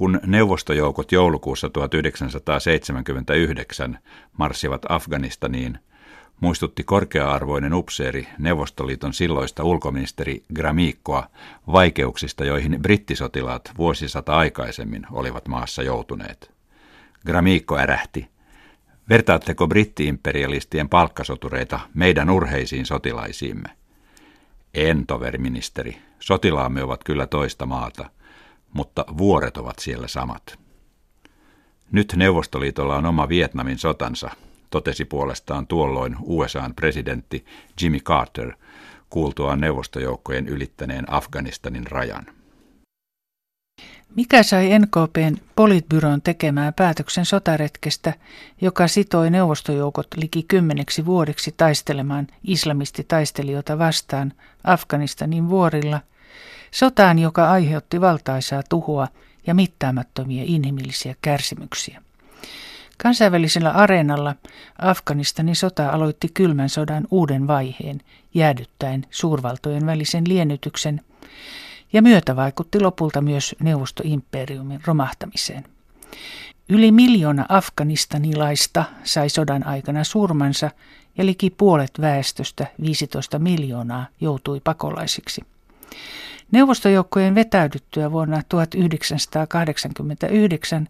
Kun neuvostojoukot joulukuussa 1979 marssivat Afganistaniin, muistutti korkea-arvoinen upseeri Neuvostoliiton silloista ulkoministeri Gramikkoa vaikeuksista, joihin brittisotilaat vuosisata aikaisemmin olivat maassa joutuneet. Gramikko ärähti. Vertaatteko brittiimperialistien palkkasotureita meidän urheisiin sotilaisiimme? En, toveriministeri. Sotilaamme ovat kyllä toista maata, mutta vuoret ovat siellä samat. Nyt Neuvostoliitolla on oma Vietnamin sotansa, totesi puolestaan tuolloin USAn presidentti Jimmy Carter kuultuaan neuvostojoukkojen ylittäneen Afganistanin rajan. Mikä sai NKPn politbyron tekemään päätöksen sotaretkestä, joka sitoi neuvostojoukot liki kymmeneksi vuodeksi taistelemaan islamistitaistelijoita vastaan Afganistanin vuorilla, sotaan, joka aiheutti valtaisaa tuhoa ja mittaamattomia inhimillisiä kärsimyksiä. Kansainvälisellä areenalla Afganistanin sota aloitti kylmän sodan uuden vaiheen, jäädyttäen suurvaltojen välisen liennytyksen, ja myötä vaikutti lopulta myös neuvostoimperiumin romahtamiseen. Yli miljoona afganistanilaista sai sodan aikana surmansa ja liki puolet väestöstä, 15 miljoonaa, joutui pakolaisiksi. Neuvostojoukkojen vetäydyttyä vuonna 1989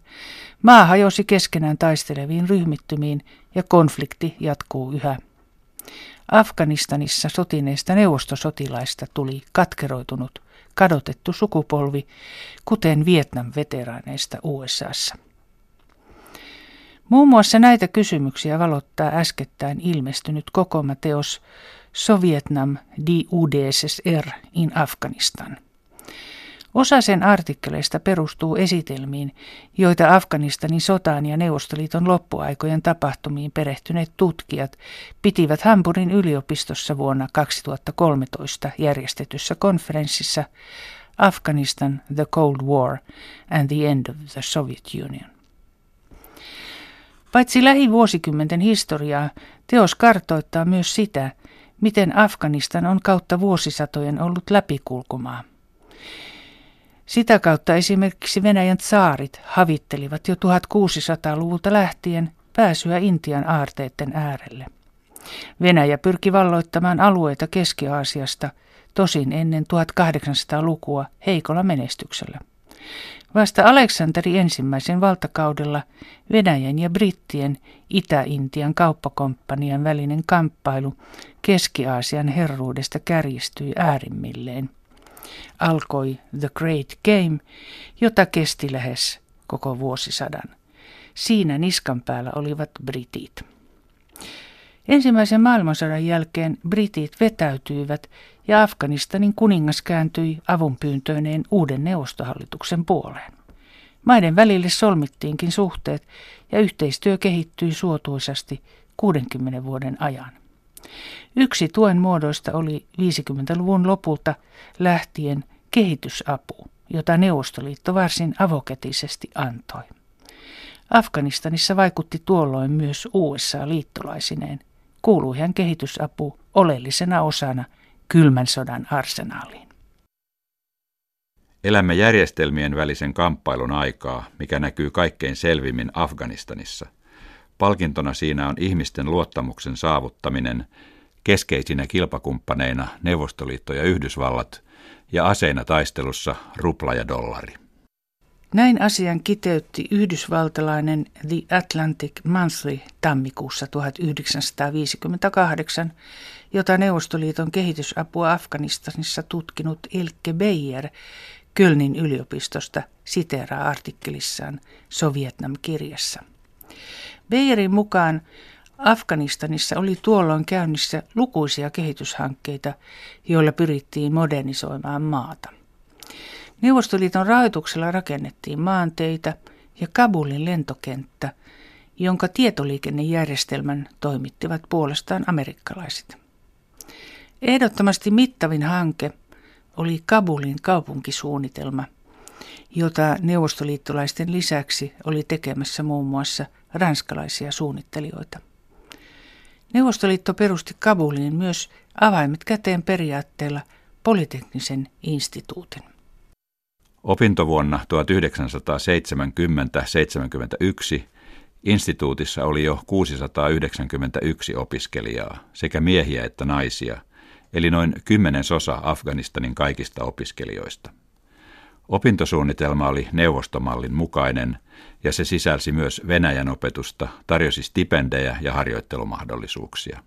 maa hajosi keskenään taisteleviin ryhmittymiin ja konflikti jatkuu yhä. Afganistanissa sotineista neuvostosotilaista tuli katkeroitunut, kadotettu sukupolvi, kuten Vietnam veteraaneista USAssa. Muun muassa näitä kysymyksiä valottaa äskettäin ilmestynyt kokoamateos Sovietnam di UdSSR in Afganistan. Osa sen artikkeleista perustuu esitelmiin, joita Afganistanin sotaan ja Neuvostoliiton loppuaikojen tapahtumiin perehtyneet tutkijat pitivät Hamburgin yliopistossa vuonna 2013 järjestetyssä konferenssissa Afghanistan, the Cold War and the End of the Soviet Union. Paitsi lähivuosikymmenten historiaa, teos kartoittaa myös sitä, miten Afganistan on kautta vuosisatojen ollut läpikulkumaa. Sitä kautta esimerkiksi Venäjän saarit havittelivat jo 1600-luvulta lähtien pääsyä Intian aarteiden äärelle. Venäjä pyrki valloittamaan alueita Keski-Aasiasta, tosin ennen 1800-lukua heikolla menestyksellä. Vasta Aleksanteri ensimmäisen valtakaudella Venäjän ja Brittien Itä-Intian kauppakomppanian välinen kamppailu Keski-Aasian herruudesta kärjistyi äärimmilleen. Alkoi The Great Game, jota kesti lähes koko vuosisadan. Siinä niskan päällä olivat britit. Ensimmäisen maailmansodan jälkeen britit vetäytyivät ja Afganistanin kuningas kääntyi avunpyyntöineen uuden neuvostohallituksen puoleen. Maiden välille solmittiinkin suhteet ja yhteistyö kehittyi suotuisasti 60 vuoden ajan. Yksi tuen muodoista oli 50-luvun lopulta lähtien kehitysapu, jota Neuvostoliitto varsin avoketisesti antoi. Afganistanissa vaikutti tuolloin myös USA liittolaisineen. Kuului hän kehitysapu oleellisena osana kylmän sodan arsenaaliin. Elämme järjestelmien välisen kamppailun aikaa, mikä näkyy kaikkein selvimmin Afganistanissa. Palkintona siinä on ihmisten luottamuksen saavuttaminen, keskeisinä kilpakumppaneina Neuvostoliitto ja Yhdysvallat ja aseina taistelussa rupla ja dollari. Näin asian kiteytti yhdysvaltalainen The Atlantic Monthly tammikuussa 1958, jota Neuvostoliiton kehitysapua Afganistanissa tutkinut Elke Beyer Kölnin yliopistosta siteeraa artikkelissaan Sovietnam-kirjassa. Beyerin mukaan Afganistanissa oli tuolloin käynnissä lukuisia kehityshankkeita, joilla pyrittiin modernisoimaan maata. Neuvostoliiton rahoituksella rakennettiin maanteitä ja Kabulin lentokenttä, jonka tietoliikennejärjestelmän toimittivat puolestaan amerikkalaiset. Ehdottomasti mittavin hanke oli Kabulin kaupunkisuunnitelma, jota neuvostoliittolaisten lisäksi oli tekemässä muun muassa ranskalaisia suunnittelijoita. Neuvostoliitto perusti Kabuliin myös avaimet käteen periaatteella Polyteknisen instituutin. Opintovuonna 1970-71 instituutissa oli jo 691 opiskelijaa, sekä miehiä että naisia, eli noin kymmenesosa Afganistanin kaikista opiskelijoista. Opintosuunnitelma oli neuvostomallin mukainen ja se sisälsi myös Venäjän opetusta, tarjosi stipendejä ja harjoittelumahdollisuuksia.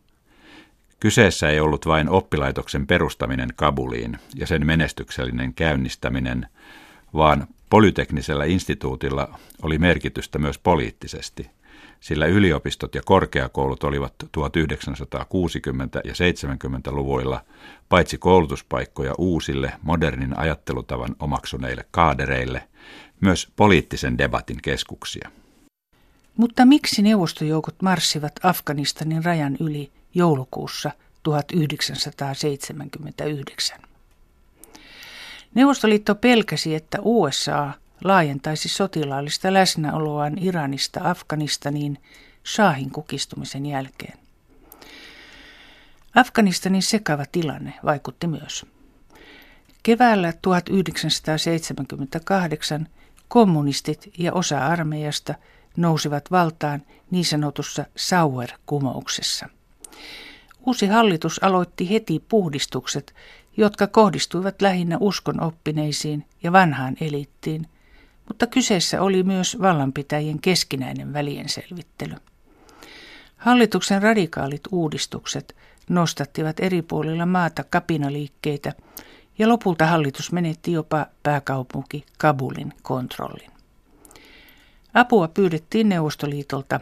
Kyseessä ei ollut vain oppilaitoksen perustaminen Kabuliin ja sen menestyksellinen käynnistäminen, vaan polyteknisellä instituutilla oli merkitystä myös poliittisesti, sillä yliopistot ja korkeakoulut olivat 1960- ja 70-luvuilla paitsi koulutuspaikkoja uusille modernin ajattelutavan omaksuneille kaadereille, myös poliittisen debatin keskuksia. Mutta miksi neuvostojoukot marssivat Afganistanin rajan yli joulukuussa 1979? Neuvostoliitto pelkäsi, että USA laajentaisi sotilaallista läsnäoloaan Iranista Afganistaniin Shahin kukistumisen jälkeen. Afganistanin sekava tilanne vaikutti myös. Keväällä 1978 kommunistit ja osa armeijasta nousivat valtaan niin sanotussa Sauer-kumouksessa. Uusi hallitus aloitti heti puhdistukset, jotka kohdistuivat lähinnä uskonoppineisiin ja vanhaan eliittiin, mutta kyseessä oli myös vallanpitäjien keskinäinen välienselvittely. Hallituksen radikaalit uudistukset nostattivat eri puolilla maata kapinaliikkeitä ja lopulta hallitus menetti jopa pääkaupunki Kabulin kontrollin. Apua pyydettiin Neuvostoliitolta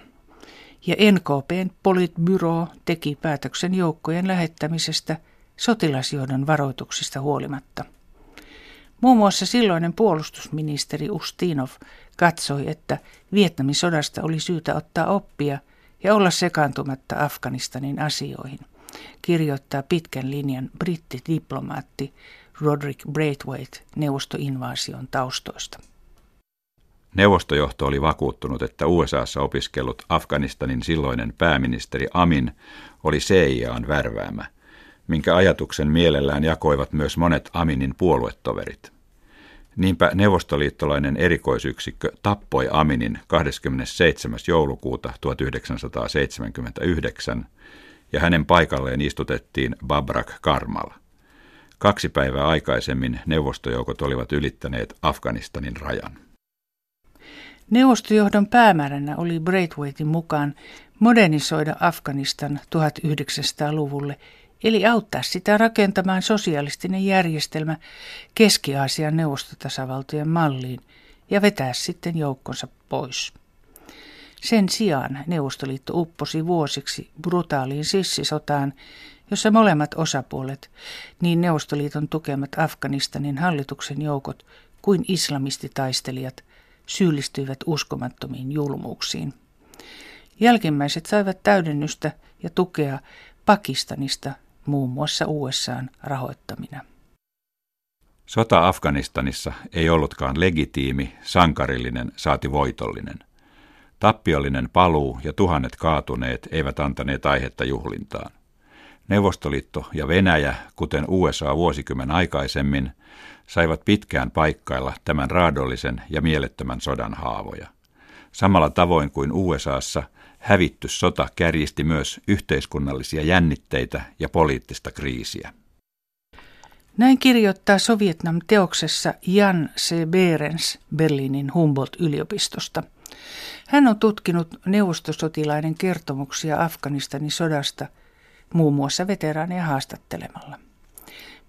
ja NKPn politbyro teki päätöksen joukkojen lähettämisestä sotilasjohdon varoituksista huolimatta. Muun muassa silloinen puolustusministeri Ustinov katsoi, että Vietnamin sodasta oli syytä ottaa oppia ja olla sekaantumatta Afganistanin asioihin, kirjoittaa pitkän linjan brittidiplomaatti Roderick Braithwaite neuvostoinvaasion taustoista. Neuvostojohto oli vakuuttunut, että USAssa opiskellut Afganistanin silloinen pääministeri Amin oli CIAn värväämä – minkä ajatuksen mielellään jakoivat myös monet Aminin puoluetoverit. Niinpä neuvostoliittolainen erikoisyksikkö tappoi Aminin 27. joulukuuta 1979 ja hänen paikalleen istutettiin Babrak Karmal. Kaksi päivää aikaisemmin neuvostojoukot olivat ylittäneet Afganistanin rajan. Neuvostojohdon päämääränä oli Braithwaitin mukaan modernisoida Afganistan 1900-luvulle eli auttaa sitä rakentamaan sosialistinen järjestelmä Keski-Aasian neuvostotasavaltojen malliin ja vetää sitten joukkonsa pois. Sen sijaan Neuvostoliitto upposi vuosiksi brutaaliin sissisotaan, jossa molemmat osapuolet, niin Neuvostoliiton tukemat Afganistanin hallituksen joukot kuin islamistitaistelijat, syyllistyivät uskomattomiin julmuuksiin. Jälkimmäiset saivat täydennystä ja tukea Pakistanista muun muassa USAn rahoittamina. Sota Afganistanissa ei ollutkaan legitiimi, sankarillinen, saati voitollinen. Tappiollinen paluu ja tuhannet kaatuneet eivät antaneet aihetta juhlintaan. Neuvostoliitto ja Venäjä, kuten USA vuosikymmen aikaisemmin, saivat pitkään paikkailla tämän raadollisen ja mielettömän sodan haavoja. Samalla tavoin kuin USAssa – hävitty sota kärjisti myös yhteiskunnallisia jännitteitä ja poliittista kriisiä. Näin kirjoittaa Sovietnam teoksessa Jan C. Behrens Berliinin Humboldt-yliopistosta. Hän on tutkinut neuvostosotilaiden kertomuksia Afganistanin sodasta muun muassa veteraaneja haastattelemalla.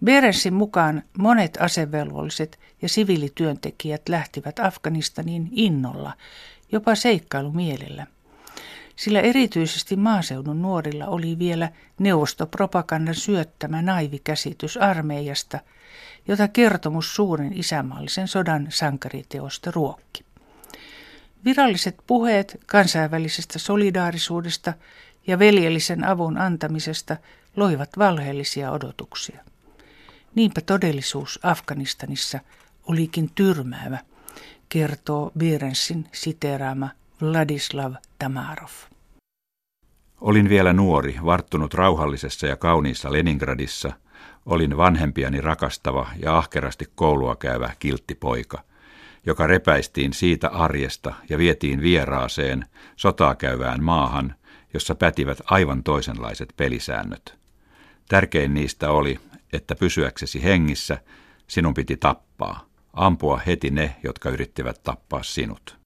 Berensin mukaan monet asevelvolliset ja siviilityöntekijät lähtivät Afganistaniin innolla, jopa seikkailumielellä sillä erityisesti maaseudun nuorilla oli vielä neuvostopropagandan syöttämä naivikäsitys armeijasta, jota kertomus suuren isämaallisen sodan sankariteosta ruokki. Viralliset puheet kansainvälisestä solidaarisuudesta ja veljellisen avun antamisesta loivat valheellisia odotuksia. Niinpä todellisuus Afganistanissa olikin tyrmäävä, kertoo Berensin siteeraama Vladislav Tamarov. Olin vielä nuori, varttunut rauhallisessa ja kauniissa Leningradissa, olin vanhempiani rakastava ja ahkerasti koulua käyvä kiltti poika, joka repäistiin siitä arjesta ja vietiin vieraaseen sotaa käyvään maahan, jossa pätivät aivan toisenlaiset pelisäännöt. Tärkein niistä oli, että pysyäksesi hengissä sinun piti tappaa, ampua heti ne, jotka yrittivät tappaa sinut.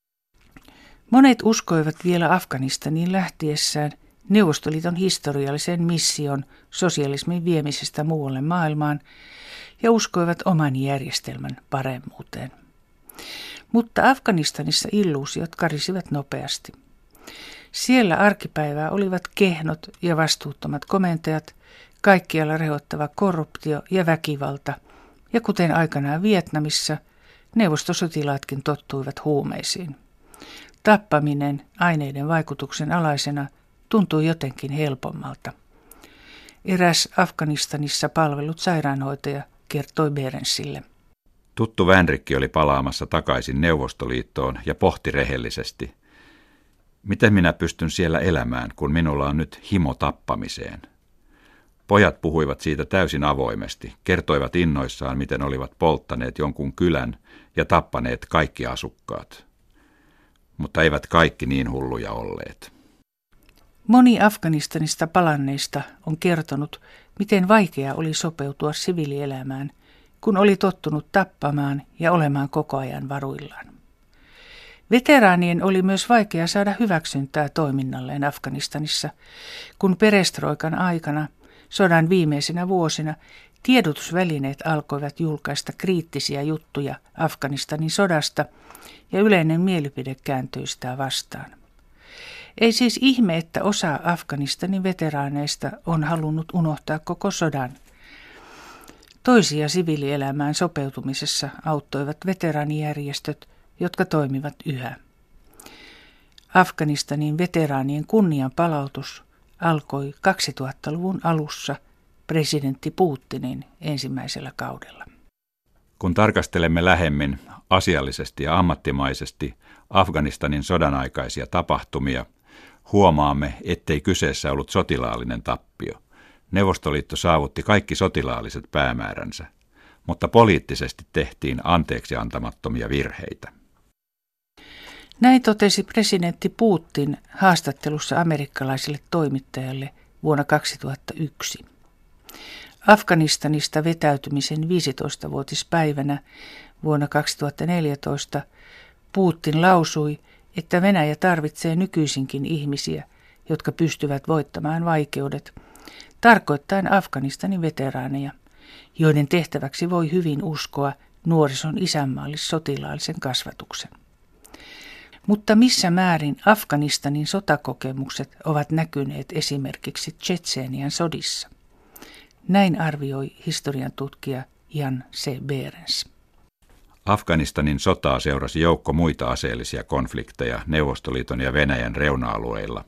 Monet uskoivat vielä Afganistaniin lähtiessään Neuvostoliiton historiallisen mission sosialismin viemisestä muualle maailmaan ja uskoivat oman järjestelmän paremmuuteen. Mutta Afganistanissa illuusiot karisivat nopeasti. Siellä arkipäivää olivat kehnot ja vastuuttomat komentajat, kaikkialla rehottava korruptio ja väkivalta, ja kuten aikanaan Vietnamissa, neuvostosotilaatkin tottuivat huumeisiin. Tappaminen aineiden vaikutuksen alaisena tuntui jotenkin helpommalta. Eräs Afganistanissa palvelut sairaanhoitaja kertoi Berensille. Tuttu Vänrikki oli palaamassa takaisin Neuvostoliittoon ja pohti rehellisesti. Miten minä pystyn siellä elämään, kun minulla on nyt himo tappamiseen? Pojat puhuivat siitä täysin avoimesti, kertoivat innoissaan, miten olivat polttaneet jonkun kylän ja tappaneet kaikki asukkaat. Mutta eivät kaikki niin hulluja olleet. Moni Afganistanista palanneista on kertonut, miten vaikea oli sopeutua siviilielämään, kun oli tottunut tappamaan ja olemaan koko ajan varuillaan. Veteraanien oli myös vaikea saada hyväksyntää toiminnalleen Afganistanissa, kun perestroikan aikana, sodan viimeisinä vuosina, tiedotusvälineet alkoivat julkaista kriittisiä juttuja Afganistanin sodasta ja yleinen mielipide kääntyi sitä vastaan. Ei siis ihme, että osa Afganistanin veteraaneista on halunnut unohtaa koko sodan. Toisia siviilielämään sopeutumisessa auttoivat veteraanijärjestöt, jotka toimivat yhä. Afganistanin veteraanien kunnian palautus alkoi 2000-luvun alussa presidentti Putinin ensimmäisellä kaudella. Kun tarkastelemme lähemmin asiallisesti ja ammattimaisesti Afganistanin sodan aikaisia tapahtumia – huomaamme, ettei kyseessä ollut sotilaallinen tappio. Neuvostoliitto saavutti kaikki sotilaalliset päämääränsä, mutta poliittisesti tehtiin anteeksi antamattomia virheitä. Näin totesi presidentti Putin haastattelussa amerikkalaiselle toimittajalle vuonna 2001. Afganistanista vetäytymisen 15-vuotispäivänä vuonna 2014 Putin lausui, että Venäjä tarvitsee nykyisinkin ihmisiä, jotka pystyvät voittamaan vaikeudet, tarkoittaen Afganistanin veteraaneja, joiden tehtäväksi voi hyvin uskoa nuorison isänmaallis-sotilaallisen kasvatuksen. Mutta missä määrin Afganistanin sotakokemukset ovat näkyneet esimerkiksi Tsetseenian sodissa? Näin arvioi historian tutkija Jan C. Behrens. Afganistanin sotaa seurasi joukko muita aseellisia konflikteja Neuvostoliiton ja Venäjän reuna-alueilla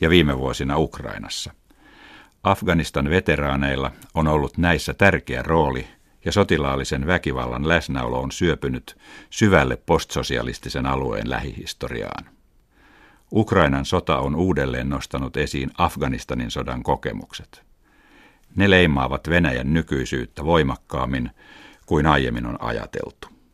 ja viime vuosina Ukrainassa. Afganistan veteraaneilla on ollut näissä tärkeä rooli ja sotilaallisen väkivallan läsnäolo on syöpynyt syvälle postsosialistisen alueen lähihistoriaan. Ukrainan sota on uudelleen nostanut esiin Afganistanin sodan kokemukset. Ne leimaavat Venäjän nykyisyyttä voimakkaammin kuin aiemmin on ajateltu.